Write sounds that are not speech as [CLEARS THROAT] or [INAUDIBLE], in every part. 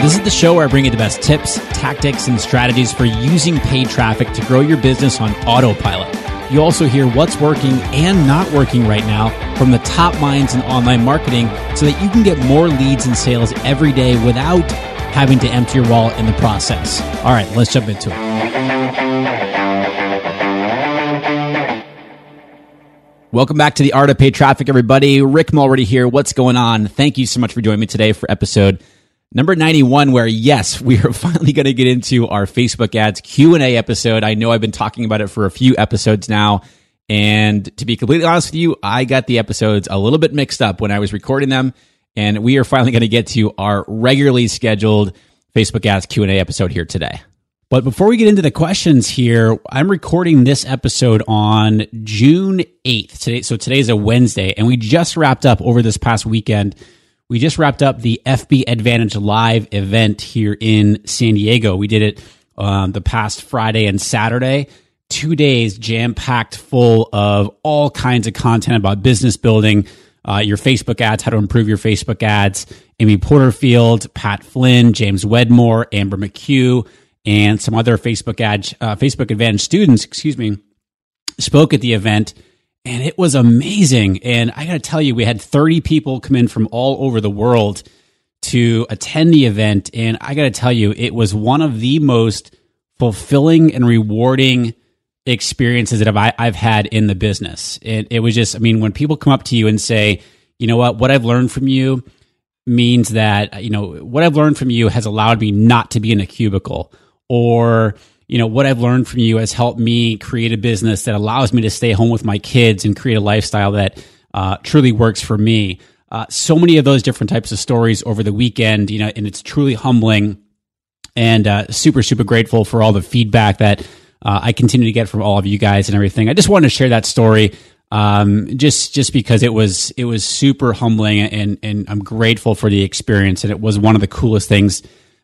This is the show where I bring you the best tips, tactics, and strategies for using paid traffic to grow your business on autopilot. You also hear what's working and not working right now from the top minds in online marketing so that you can get more leads and sales every day without having to empty your wallet in the process. All right, let's jump into it. Welcome back to the Art of Paid Traffic, everybody. Rick Mulready here. What's going on? Thank you so much for joining me today for episode Number 91 where yes, we are [LAUGHS] finally going to get into our Facebook ads Q&A episode. I know I've been talking about it for a few episodes now. And to be completely honest with you, I got the episodes a little bit mixed up when I was recording them. And we are finally going to get to our regularly scheduled Facebook ads Q&A episode here today. But before we get into the questions here, I'm recording this episode on June 8th. Today, so today is a Wednesday, and we just wrapped up over this past weekend we just wrapped up the FB Advantage Live event here in San Diego. We did it um, the past Friday and Saturday. Two days jam packed full of all kinds of content about business building, uh, your Facebook ads, how to improve your Facebook ads. Amy Porterfield, Pat Flynn, James Wedmore, Amber McCue, and some other Facebook ad, uh, Facebook Advantage students, excuse me, spoke at the event and it was amazing. And I got to tell you, we had 30 people come in from all over the world to attend the event. And I got to tell you, it was one of the most fulfilling and rewarding experiences that I've, had in the business. It, it was just, I mean, when people come up to you and say, you know what, what I've learned from you means that, you know, what I've learned from you has allowed me not to be in a cubicle or, you know, what I've learned from you has helped me create a business that allows me to stay home with my kids and create a lifestyle that uh, truly works for me. Uh, so many of those different types of stories over the weekend, you know, and it's truly humbling and uh, super, super grateful for all the feedback that uh, I continue to get from all of you guys and everything. I just wanted to share that story. Um, just, just because it was, it was super humbling and, and I'm grateful for the experience. And it was one of the coolest things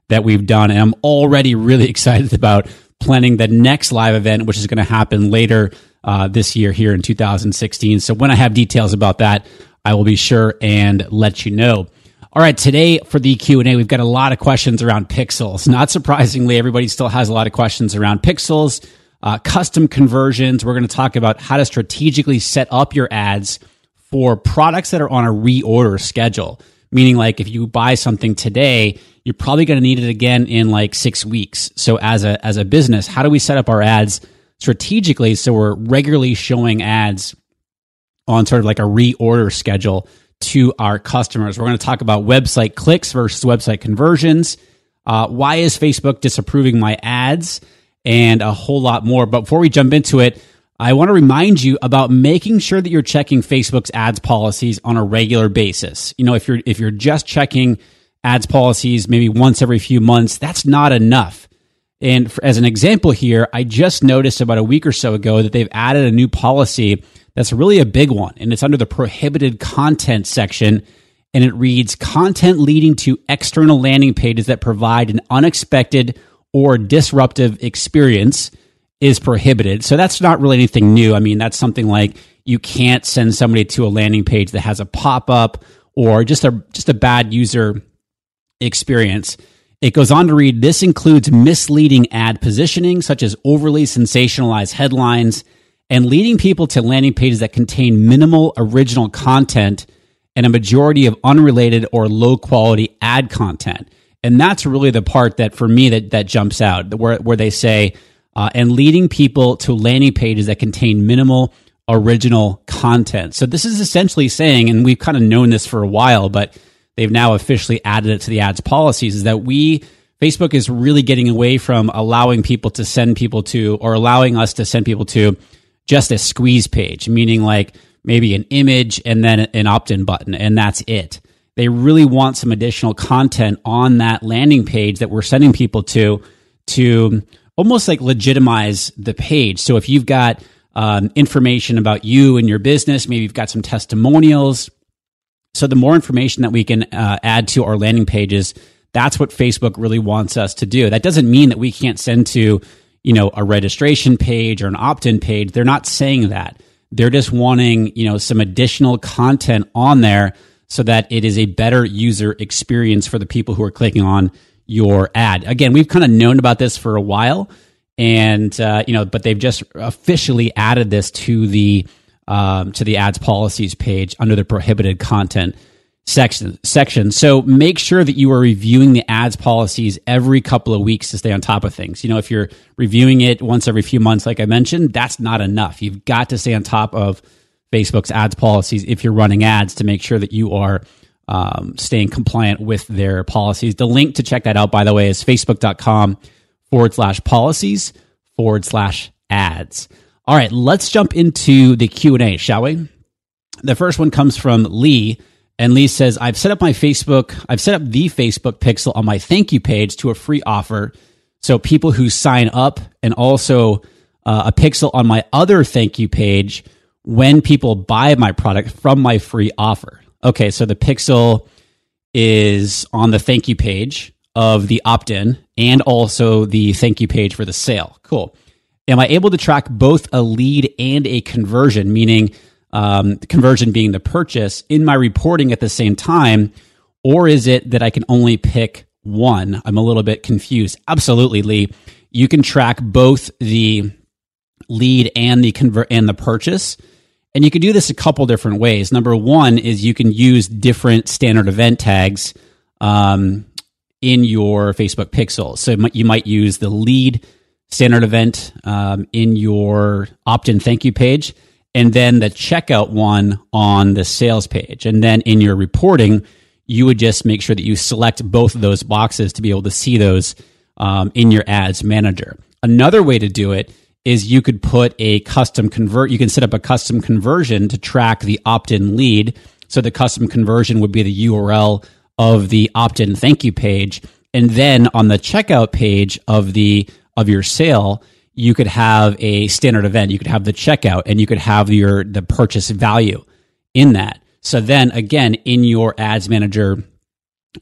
that we've done. And I'm already really [LAUGHS] excited about planning the next live event, which is going to happen later uh, this year here in 2016. So when I have details about that, I will be sure and let you know. All right, today for the Q&A, we've got a lot of questions around pixels. Not surprisingly, everybody still has a lot of questions around pixels, uh, custom conversions. We're going to talk about how to strategically set up your ads for products that are on a reorder schedule. Meaning like if you buy something today, you're probably going to need it again in like six weeks. So as a as a business, how do we set up our ads strategically so we're regularly showing ads on sort of like a reorder schedule to our customers? We're going to talk about website clicks versus website conversions. Uh, why is Facebook disapproving my ads? And a whole lot more. But before we jump into it, I want to remind you about making sure that you're checking Facebook's ads policies on a regular basis. You know, if you're if you're just checking ads policies maybe once every few months. That's not enough. And for, as an example here, I just noticed about a week or so ago that they've added a new policy that's really a big one. And it's under the prohibited content section. And it reads content leading to external landing pages that provide an unexpected or disruptive experience is prohibited. So that's not really anything new. I mean, that's something like you can't send somebody to a landing page that has a pop up or just a just a bad user experience. It goes on to read this includes misleading ad positioning, such as overly sensationalized headlines, and leading people to landing pages that contain minimal original content and a majority of unrelated or low quality ad content. And that's really the part that for me that, that jumps out, where, where they say, uh, and leading people to landing pages that contain minimal original content. So this is essentially saying, and we've kind of known this for a while, but they've now officially added it to the ads policies, is that we Facebook is really getting away from allowing people to send people to or allowing us to send people to just a squeeze page, meaning like maybe an image and then an opt in button, and that's it. They really want some additional content on that landing page that we're sending people to to almost like legitimize the page. So if you've got um, information about you and your business, maybe you've got some testimonials. So the more information that we can uh, add to our landing pages, that's what Facebook really wants us to do. That doesn't mean that we can't send to you know, a registration page or an opt-in page. They're not saying that. They're just wanting, you know, some additional content on there so that it is a better user experience for the people who are clicking on your ad. Again, we've kind of known about this for a while and uh, you know, but they've just officially added this to the um, to the ads policies page under the prohibited content section section. So make sure that you are reviewing the ads policies every couple of weeks to stay on top of things. You know, if you're reviewing it once every few months, like I mentioned, that's not enough. You've got to stay on top of Facebook's ads policies if you're running ads to make sure that you are um, staying compliant with their policies. The link to check that out, by the way, is facebook.com forward slash policies forward slash ads. All right, let's jump into the Q&A, shall we? The first one comes from Lee and Lee says, I've set up my Facebook, I've set up the Facebook pixel on my thank you page to a free offer. So people who sign up and also uh, a pixel on my other thank you page when people buy my product from my free offer. Okay, so the pixel is on the thank you page of the opt in and also the thank you page for the sale. Cool. Am I able to track both a lead and a conversion, meaning um, conversion being the purchase in my reporting at the same time? Or is it that I can only pick one? I'm a little bit confused. Absolutely, Lee. You can track both the lead and the convert and the purchase. And you can do this a couple different ways. Number one is you can use different standard event tags um, in your Facebook pixel. So you might use the lead standard event um, in your opt in thank you page and then the checkout one on the sales page. And then in your reporting, you would just make sure that you select both of those boxes to be able to see those um, in your ads manager. Another way to do it is you could put a custom convert, you can set up a custom conversion to track the opt in lead. So the custom conversion would be the URL of the opt in thank you page. And then on the checkout page of the of your sale, you could have a standard event, you could have the checkout, and you could have your the purchase value in that. So then again, in your ads manager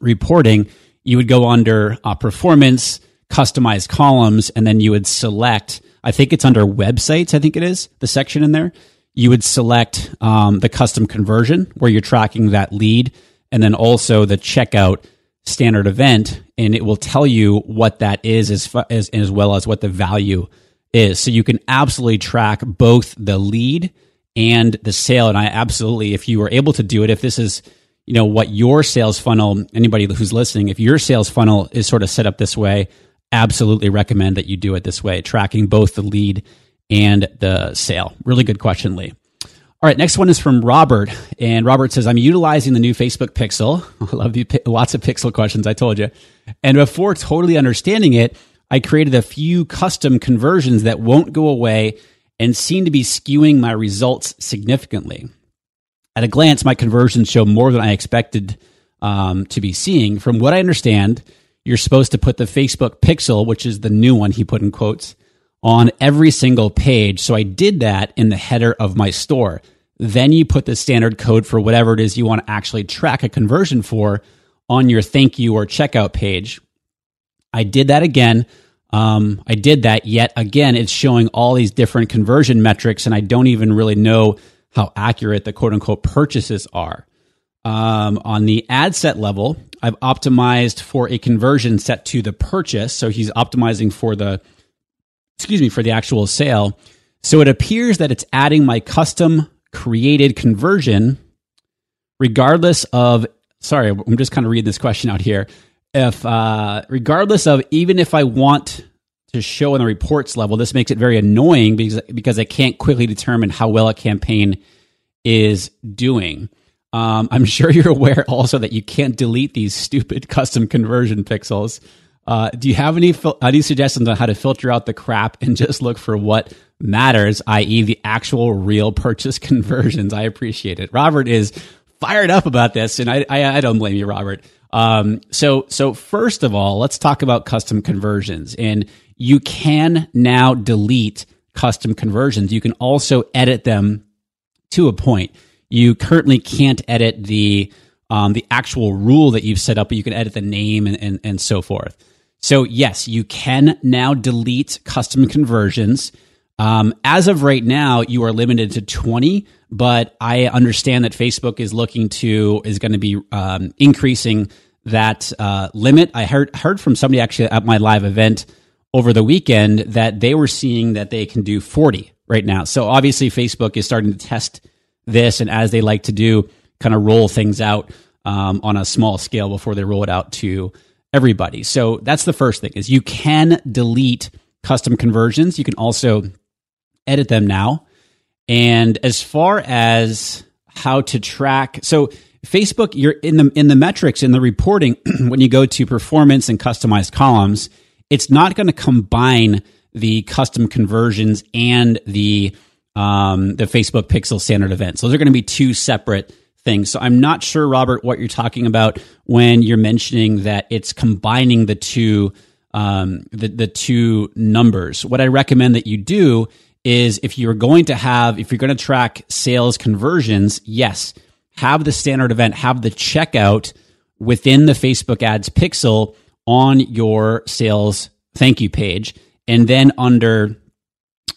reporting, you would go under uh, performance, customized columns, and then you would select. I think it's under websites. I think it is the section in there. You would select um, the custom conversion where you're tracking that lead, and then also the checkout standard event, and it will tell you what that is as, as, as well as what the value is. So you can absolutely track both the lead and the sale. And I absolutely, if you were able to do it, if this is, you know, what your sales funnel, anybody who's listening, if your sales funnel is sort of set up this way, absolutely recommend that you do it this way, tracking both the lead and the sale. Really good question, Lee. All right, next one is from Robert. And Robert says, I'm utilizing the new Facebook Pixel. [LAUGHS] I love you. Lots of Pixel questions, I told you. And before totally understanding it, I created a few custom conversions that won't go away and seem to be skewing my results significantly. At a glance, my conversions show more than I expected um, to be seeing. From what I understand, you're supposed to put the Facebook pixel, which is the new one he put in quotes, on every single page. So I did that in the header of my store. Then you put the standard code for whatever it is you want to actually track a conversion for on your thank you or checkout page. I did that again. Um, I did that yet again. It's showing all these different conversion metrics, and I don't even really know how accurate the quote unquote purchases are. Um, on the ad set level, I've optimized for a conversion set to the purchase. So he's optimizing for the, excuse me, for the actual sale. So it appears that it's adding my custom created conversion regardless of, sorry, I'm just kind of reading this question out here. If, uh, regardless of, even if I want to show on the reports level, this makes it very annoying because, because I can't quickly determine how well a campaign is doing. Um, I'm sure you're [LAUGHS] aware also that you can't delete these stupid custom conversion pixels. Uh, do you have any fil- any suggestions on how to filter out the crap and just look for what matters, i.e., the actual real purchase [LAUGHS] conversions? I appreciate it. Robert is fired up about this, and I I, I don't blame you, Robert. Um, so so first of all, let's talk about custom conversions, and you can now delete custom conversions. You can also edit them to a point. You currently can't edit the um, the actual rule that you've set up, but you can edit the name and, and, and so forth. So yes, you can now delete custom conversions. Um, as of right now, you are limited to 20, but I understand that Facebook is looking to is going to be um, increasing that uh, limit. I heard heard from somebody actually at my live event over the weekend that they were seeing that they can do 40 right now. So obviously, Facebook is starting to test this, and as they like to do, kind of roll things out um, on a small scale before they roll it out to everybody. So that's the first thing: is you can delete custom conversions. You can also edit them now. And as far as how to track, so Facebook, you're in the in the metrics in the reporting [CLEARS THROAT] when you go to performance and customized columns, it's not going to combine the custom conversions and the um, the Facebook Pixel standard events. Those are going to be two separate things. So I'm not sure, Robert, what you're talking about when you're mentioning that it's combining the two um, the the two numbers. What I recommend that you do is if you're going to have if you're going to track sales conversions, yes, have the standard event, have the checkout within the Facebook ads pixel on your sales thank you page, and then under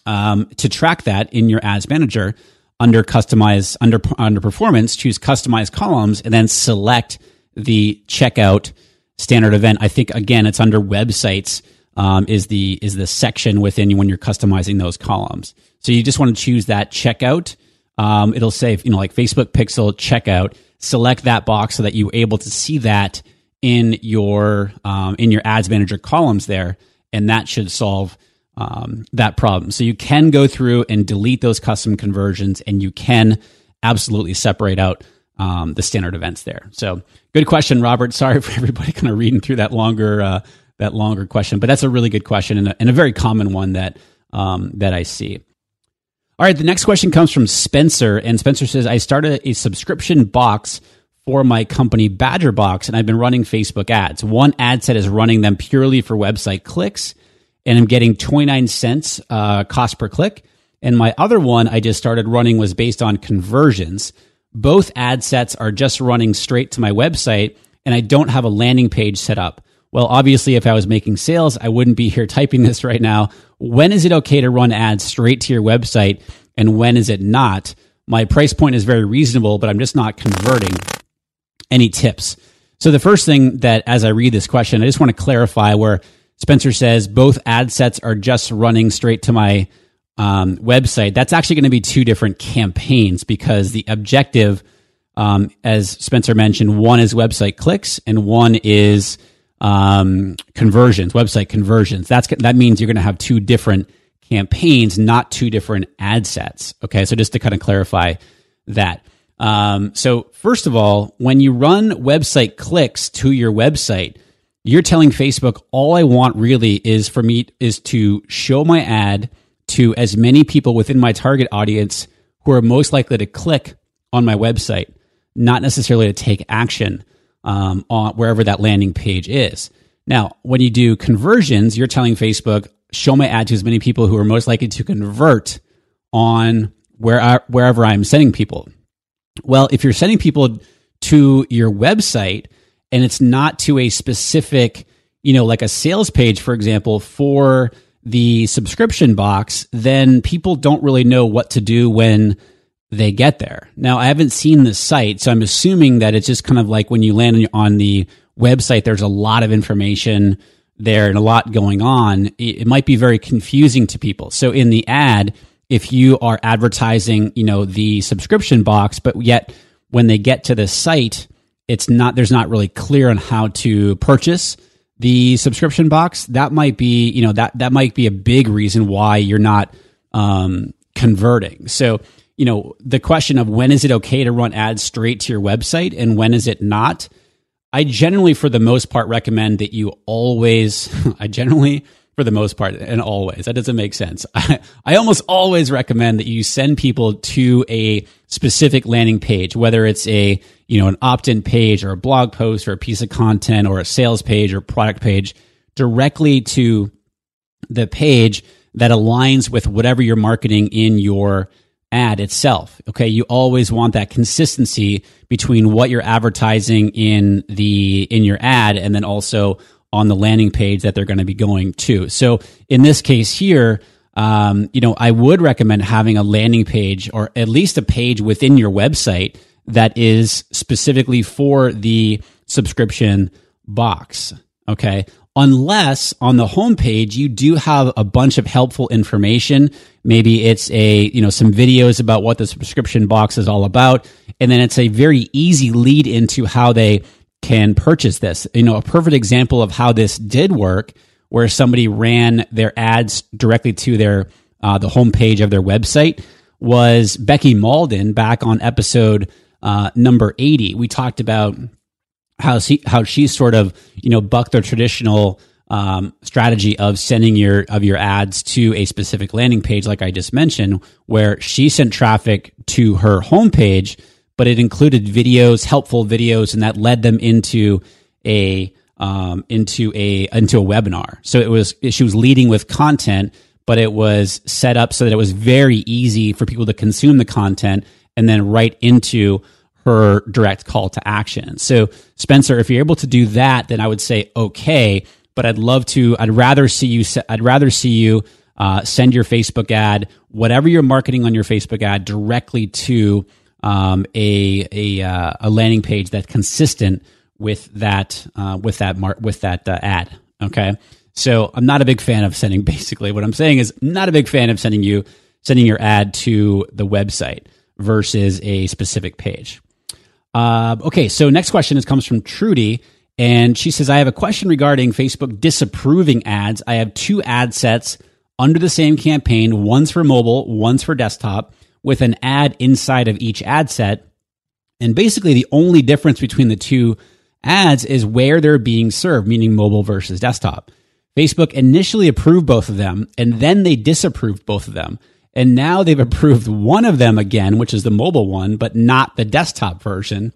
um, to track that in your ads manager under customize under under performance choose customize columns and then select the checkout standard event. I think again it's under websites um, is the is the section within when you're customizing those columns. So you just want to choose that checkout. Um, it'll say you know like facebook pixel checkout. Select that box so that you're able to see that in your um, in your ads manager columns there and that should solve um, that problem. So you can go through and delete those custom conversions, and you can absolutely separate out um, the standard events there. So good question, Robert. Sorry [LAUGHS] for everybody kind of reading through that longer uh, that longer question, but that's a really good question and a, and a very common one that um, that I see. All right, the next question comes from Spencer, and Spencer says, "I started a subscription box." For my company Badger Box, and I've been running Facebook ads. One ad set is running them purely for website clicks, and I'm getting 29 cents uh, cost per click. And my other one I just started running was based on conversions. Both ad sets are just running straight to my website, and I don't have a landing page set up. Well, obviously, if I was making sales, I wouldn't be [LAUGHS] here typing this right now. When is it okay to run ads straight to your website, and when is it not? My price point is very reasonable, but I'm just not converting. Any tips? So, the first thing that as I read this question, I just want to clarify where Spencer says both ad sets are just running straight to my um, website. That's actually going to be two different campaigns because the objective, um, as Spencer mentioned, one is website clicks and one is um, conversions, website conversions. That's that means you're going to have two different campaigns, not two different ad sets. Okay, so just to kind of clarify that. Um, so first of all, when you run website clicks to your website, you're telling Facebook all I want really is for me is to show my ad to as many people within my target audience who are most likely to click on my website, not necessarily to take action um, on wherever that landing page is. Now, when you do conversions, you're telling Facebook, show my ad to as many people who are most likely to convert on where I, wherever I'm sending people. Well, if you're sending people to your website and it's not to a specific, you know, like a sales page, for example, for the subscription box, then people don't really know what to do when they get there. Now, I haven't seen the site, so I'm assuming that it's just kind of like when you land on the website, there's a lot of information there and a lot going on. It might be very confusing to people. So in the ad, if you are advertising, you know, the subscription box, but yet when they get to the site, it's not there's not really clear on how to purchase the subscription box. That might be, you know, that that might be a big reason why you're not um, converting. So, you know, the question of when is it okay to run ads straight to your website and when is it not? I generally, for the most part, recommend that you always, [LAUGHS] I generally for the most part and always. That doesn't make sense. I, [LAUGHS] I almost always recommend that you send people to a specific landing page, whether it's a, you know, an opt-in page or a blog post or a piece of content or a sales page or product page directly to the page that aligns with whatever you're marketing in your ad itself. Okay. You always want that consistency between what you're advertising in the, in your ad and then also on the landing page that they're going to be going to. So in this case here, um, you know, I would recommend having a landing page or at least a page within your website that is specifically for the subscription box. Okay. Unless on the homepage you do have a bunch of helpful information. Maybe it's a, you know, some videos about what the subscription box is all about. And then it's a very easy lead into how they can purchase this. You know, a perfect example of how this did work, where somebody ran their ads directly to their uh, the homepage of their website, was Becky Malden back on episode uh, number eighty. We talked about how she how she sort of you know bucked the traditional um, strategy of sending your of your ads to a specific landing page, like I just mentioned, where she sent traffic to her homepage but it included videos, helpful videos, and that led them into a um, into a into a webinar. So it was she was leading with content, but it was set up so that it was very easy for people to consume the content and then right into her direct call to action. So Spencer, if you're able to do that, then I would say okay. But I'd love to. I'd rather see you. I'd rather see you uh, send your Facebook ad, whatever you're marketing on your Facebook ad, directly to um, a a, uh, a landing page that's consistent with that uh, with that mar- with that uh, ad. Okay, so I'm not a big fan of sending. [LAUGHS] Basically, what I'm saying is not a big fan of sending you sending your ad to the website versus a specific page. Uh, okay, so next question is comes from Trudy. And she says, I have a question regarding Facebook disapproving ads. I have two ad sets under the same campaign. One's for mobile, one's for desktop with an ad inside of each ad set. And basically, the only difference between the two ads is where they're being served, meaning mobile versus desktop. Facebook initially approved both of them, and then they disapproved both of them. And now they've approved one of them again, which is the mobile one, but not the desktop version.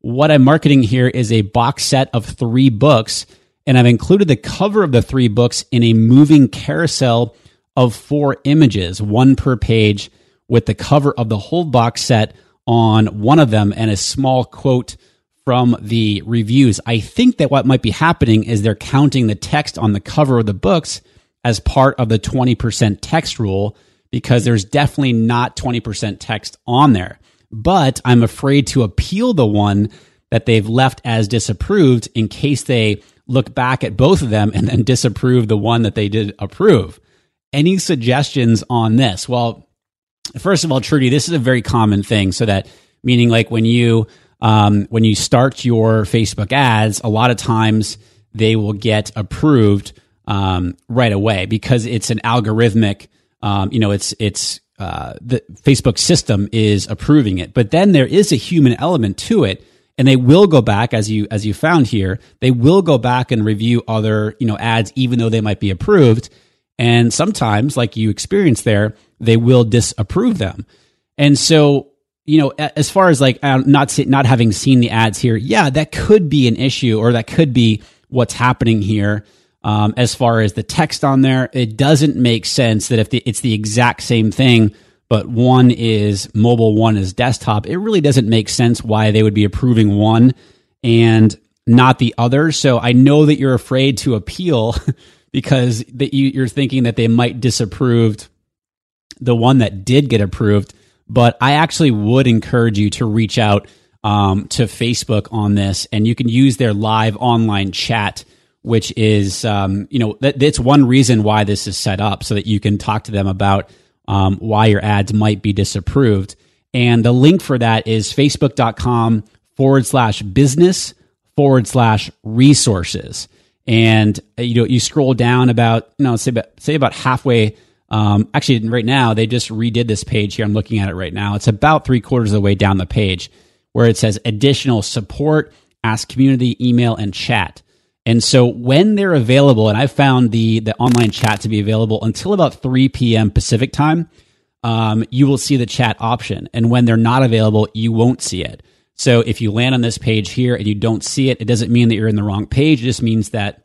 What I'm marketing here is a box set of three books, and I've included the cover of the three books in a moving carousel of four images, one per page with the cover of the whole box set on one of them and a small quote from the reviews. I think that what might be happening is they're counting the text on the cover of the books as part of the 20% text rule because there's definitely not 20% text on there. But I'm afraid to appeal the one that they've left as disapproved in case they look back at both of them and then disapprove the one that they did approve. Any suggestions on this? Well, first of all, Trudy, this is a very common thing. So that meaning like when you um, when you start your Facebook ads, a lot of times they will get approved um, right away because it's an algorithmic. Um, you know, it's it's uh, the Facebook system is approving it, but then there is a human element to it, and they will go back as you as you found here. They will go back and review other you know ads, even though they might be approved. And sometimes, like you experience there, they will disapprove them. And so, you know, as far as like not not having seen the ads here, yeah, that could be an issue, or that could be what's happening here. um, as far as the text on there. It doesn't make sense that if the, it's the exact same thing, but one is mobile, one is desktop, it really doesn't make sense why they would be approving one and not the other. So I know that you're afraid to appeal [LAUGHS] because that you, you're thinking that they might disapprove the one that did get approved. But I actually would encourage you to reach out um, to Facebook on this, and you can use their live online chat, which is, um, you know, that, that's one reason why this is set up so that you can talk to them about um, why your ads might be disapproved. And the link for that is facebook.com forward slash business forward slash resources. And uh, you know, you scroll down about, you know, say about, say about halfway. Um, actually, right now they just redid this page here. I'm looking at it right now. It's about three quarters of the way down the page where it says additional support, ask community, email, and chat. And so when they're available, and I've found the the online chat to be available until about 3 p.m. Pacific time, um, you will see the chat option. And when they're not available, you won't see it. So if you land on this page here and you don't see it, it doesn't mean that you're in the wrong page. It just means that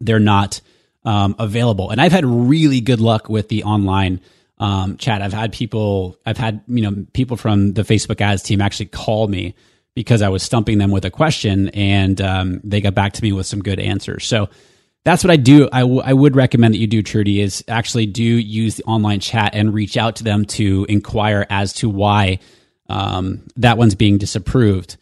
they're not um, available. And I've had really good luck with the online um, chat. I've had people, I've had you know people from the Facebook ads team actually call me because I was stumping them with a question, and um, they got back to me with some good answers. So that's what I do. I, w- I would recommend that you do, Trudy, is actually do use the online chat and reach out to them to inquire as to why um, that one's being disapproved,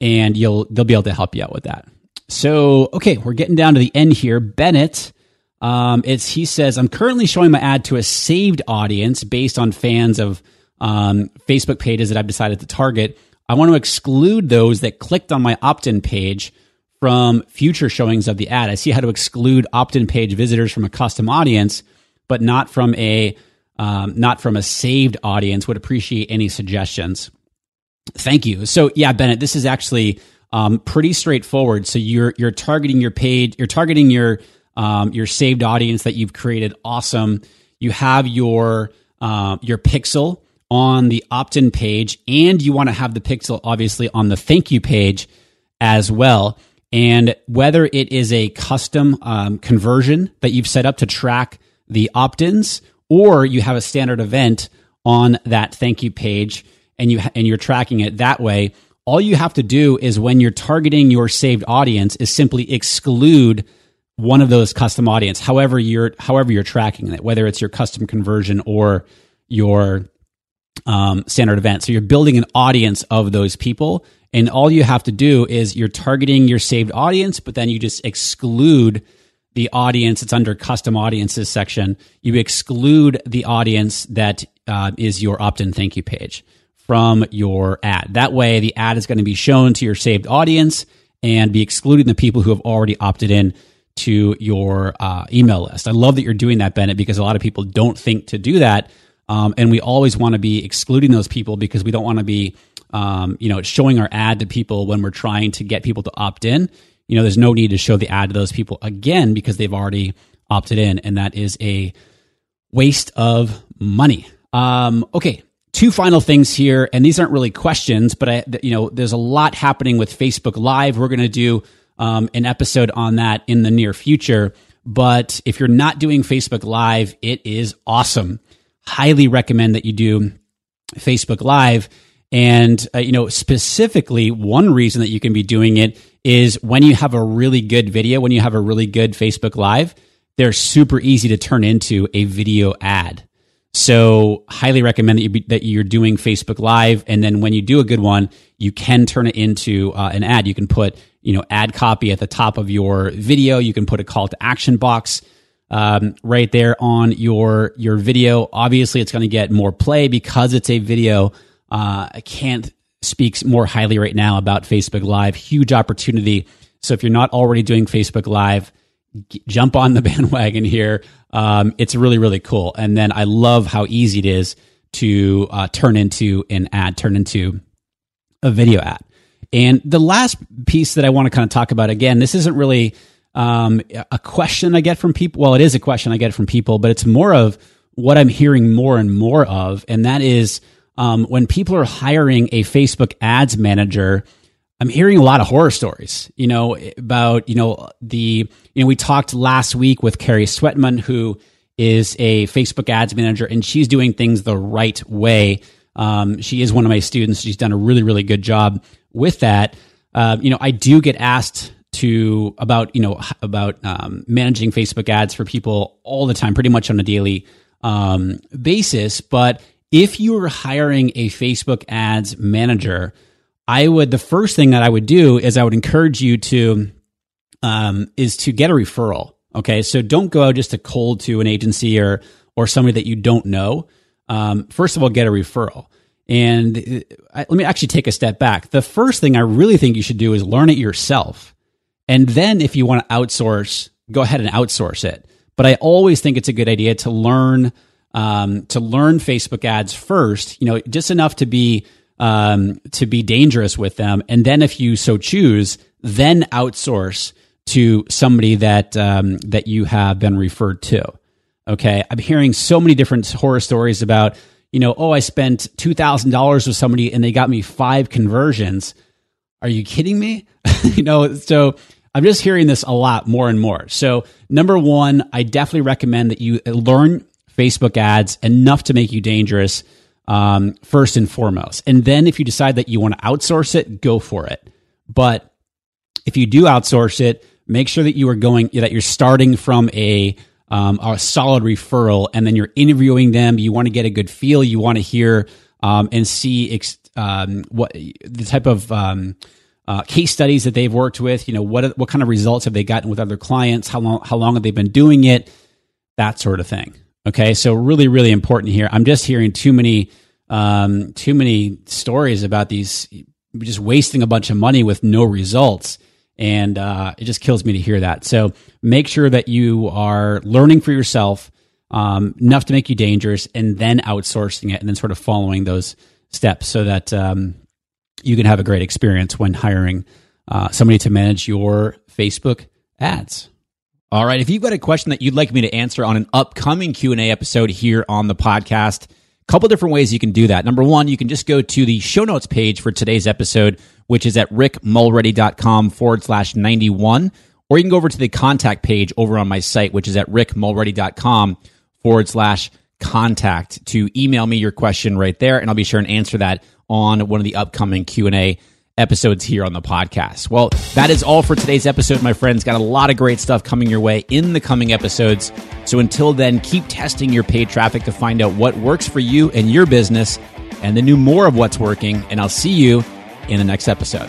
and you'll they'll be able to help you out with that. So okay, we're getting down to the end here. Bennett um, it's he says I'm currently showing my ad to a saved audience based on fans of um, Facebook pages that I've decided to target. I want to exclude those that clicked on my opt-in page from future showings of the ad. I see how to exclude opt-in page visitors from a custom audience, but not from a um, not from a saved audience. Would appreciate any suggestions. Thank you. So yeah, Bennett, this is actually um, pretty straightforward. So you're you're targeting your page, you're targeting your um, your saved audience that you've created. Awesome. You have your uh, your pixel on the opt-in page, and you want to have the pixel obviously on the thank you page as well. And whether it is a custom um, conversion that you've set up to track the opt-ins, or you have a standard event on that thank you page, and you and you're tracking it that way. All you have to do is when you're targeting your saved audience is simply exclude one of those custom audience, however you're however you're tracking it, whether it's your custom conversion or your um, standard event. So you're building an audience of those people, and all you have to do is you're targeting your saved audience, but then you just exclude the audience. It's under custom audiences section. You exclude the audience that uh, is your opt-in thank you page from your ad. That way, the ad is going to be shown to your saved audience and be excluding the people who have already opted in to your uh, email list. I love that you're doing that, Bennett, because a lot of people don't think to do that. Um, and we always want to be excluding those people because we don't want to be, um, you know, showing our ad to people when we're trying to get people to opt in. You know, there's no need to show the ad to those people again because they've already opted in, and that is a waste of money. Um, okay, two final things here, and these aren't really questions, but I, you know, there's a lot happening with Facebook Live. We're going to do um, an episode on that in the near future. But if you're not doing Facebook Live, it is awesome. Highly recommend that you do Facebook Live. And, uh, you know, specifically, one reason that you can be doing it is when you have a really good video, when you have a really good Facebook Live, they're super easy to turn into a video ad. So, highly recommend that, you be, that you're doing Facebook Live. And then when you do a good one, you can turn it into uh, an ad. You can put you know, ad copy at the top of your video. You can put a call to action box um, right there on your your video. Obviously, it's going to get more play because it's a video. Uh, I can't speak more highly right now about Facebook Live. Huge opportunity. So if you're not already doing Facebook Live, g- jump on the [LAUGHS] bandwagon here. Um, it's really really cool. And then I love how easy it is to uh, turn into an ad, turn into a video ad. And the last piece that I want to kind of talk about again, this isn't really um, a question I get from people. Well, it is a question I get from people, but it's more of what I'm hearing more and more of, and that is um, when people are hiring a Facebook ads manager. I'm hearing a lot of horror stories, you know, about, you know, the, you know, we talked last week with Carrie Sweatman, who is a Facebook ads manager, and she's doing things the right way. Um, she is one of my students. She's done a really, really good job with that. Uh, you know, I do get asked to about, you know, about um, managing Facebook ads for people all the time, pretty much on a daily um, basis. But if you were hiring a Facebook ads manager, I would the first thing that I would do is I would encourage you to um, is to get a referral. Okay, so don't go out just a cold to an agency or or somebody that you don't know. Um, first of all, get a referral. And uh, I, let me actually take a step back. The first thing I really think you should do is learn it yourself, and then if you want to outsource, go ahead and outsource it. But I always think it's a good idea to learn um, to learn Facebook ads first. You know, just enough to be um, to be dangerous with them. And then if you so choose, then outsource to somebody that um, that you have been referred to. Okay, I'm hearing so many different horror stories about you know, oh, I spent two thousand dollars with somebody and they got me five conversions. Are you kidding me? [LAUGHS] you know, so I'm just hearing this a lot more and more. So number one, I definitely recommend that you learn Facebook ads enough to make you dangerous um, first and foremost. And then if you decide that you want to outsource it, go for it. But if you do outsource it, make sure that you are going that you're starting from a um, a solid referral, and then you're interviewing them. You want to get a good feel. You want to hear um, and see ex- um, what the type of um, uh, case studies that they've worked with. You know what what kind of results have they gotten with other clients? How long how long have they been doing it? That sort of thing. Okay, so really, really important here. I'm just hearing too many, um, too many stories about these just wasting a bunch of money with no results, and uh, it just kills me to hear that. So make sure that you are learning for yourself um, enough to make you dangerous, and then outsourcing it, and then sort of following those steps so that um, you can have a great experience when hiring uh, somebody to manage your Facebook ads. All right. If you've got a question that you'd like me to answer on an upcoming Q&A episode here on the podcast, a couple different ways you can do that. Number one, you can just go to the show notes page for today's episode, which is at rickmulready.com forward slash 91. Or you can go over to the contact page over on my site, which is at rickmulready.com forward slash contact to email me your question right there. And I'll be sure and answer that on one of the upcoming Q&A episodes here on the podcast. Well, that is all for today's episode, my friends. Got a lot of great stuff coming your way in the coming episodes. So until then, keep testing your paid traffic to find out what works for you and your business and then do more of what's working. And I'll see you in the next episode.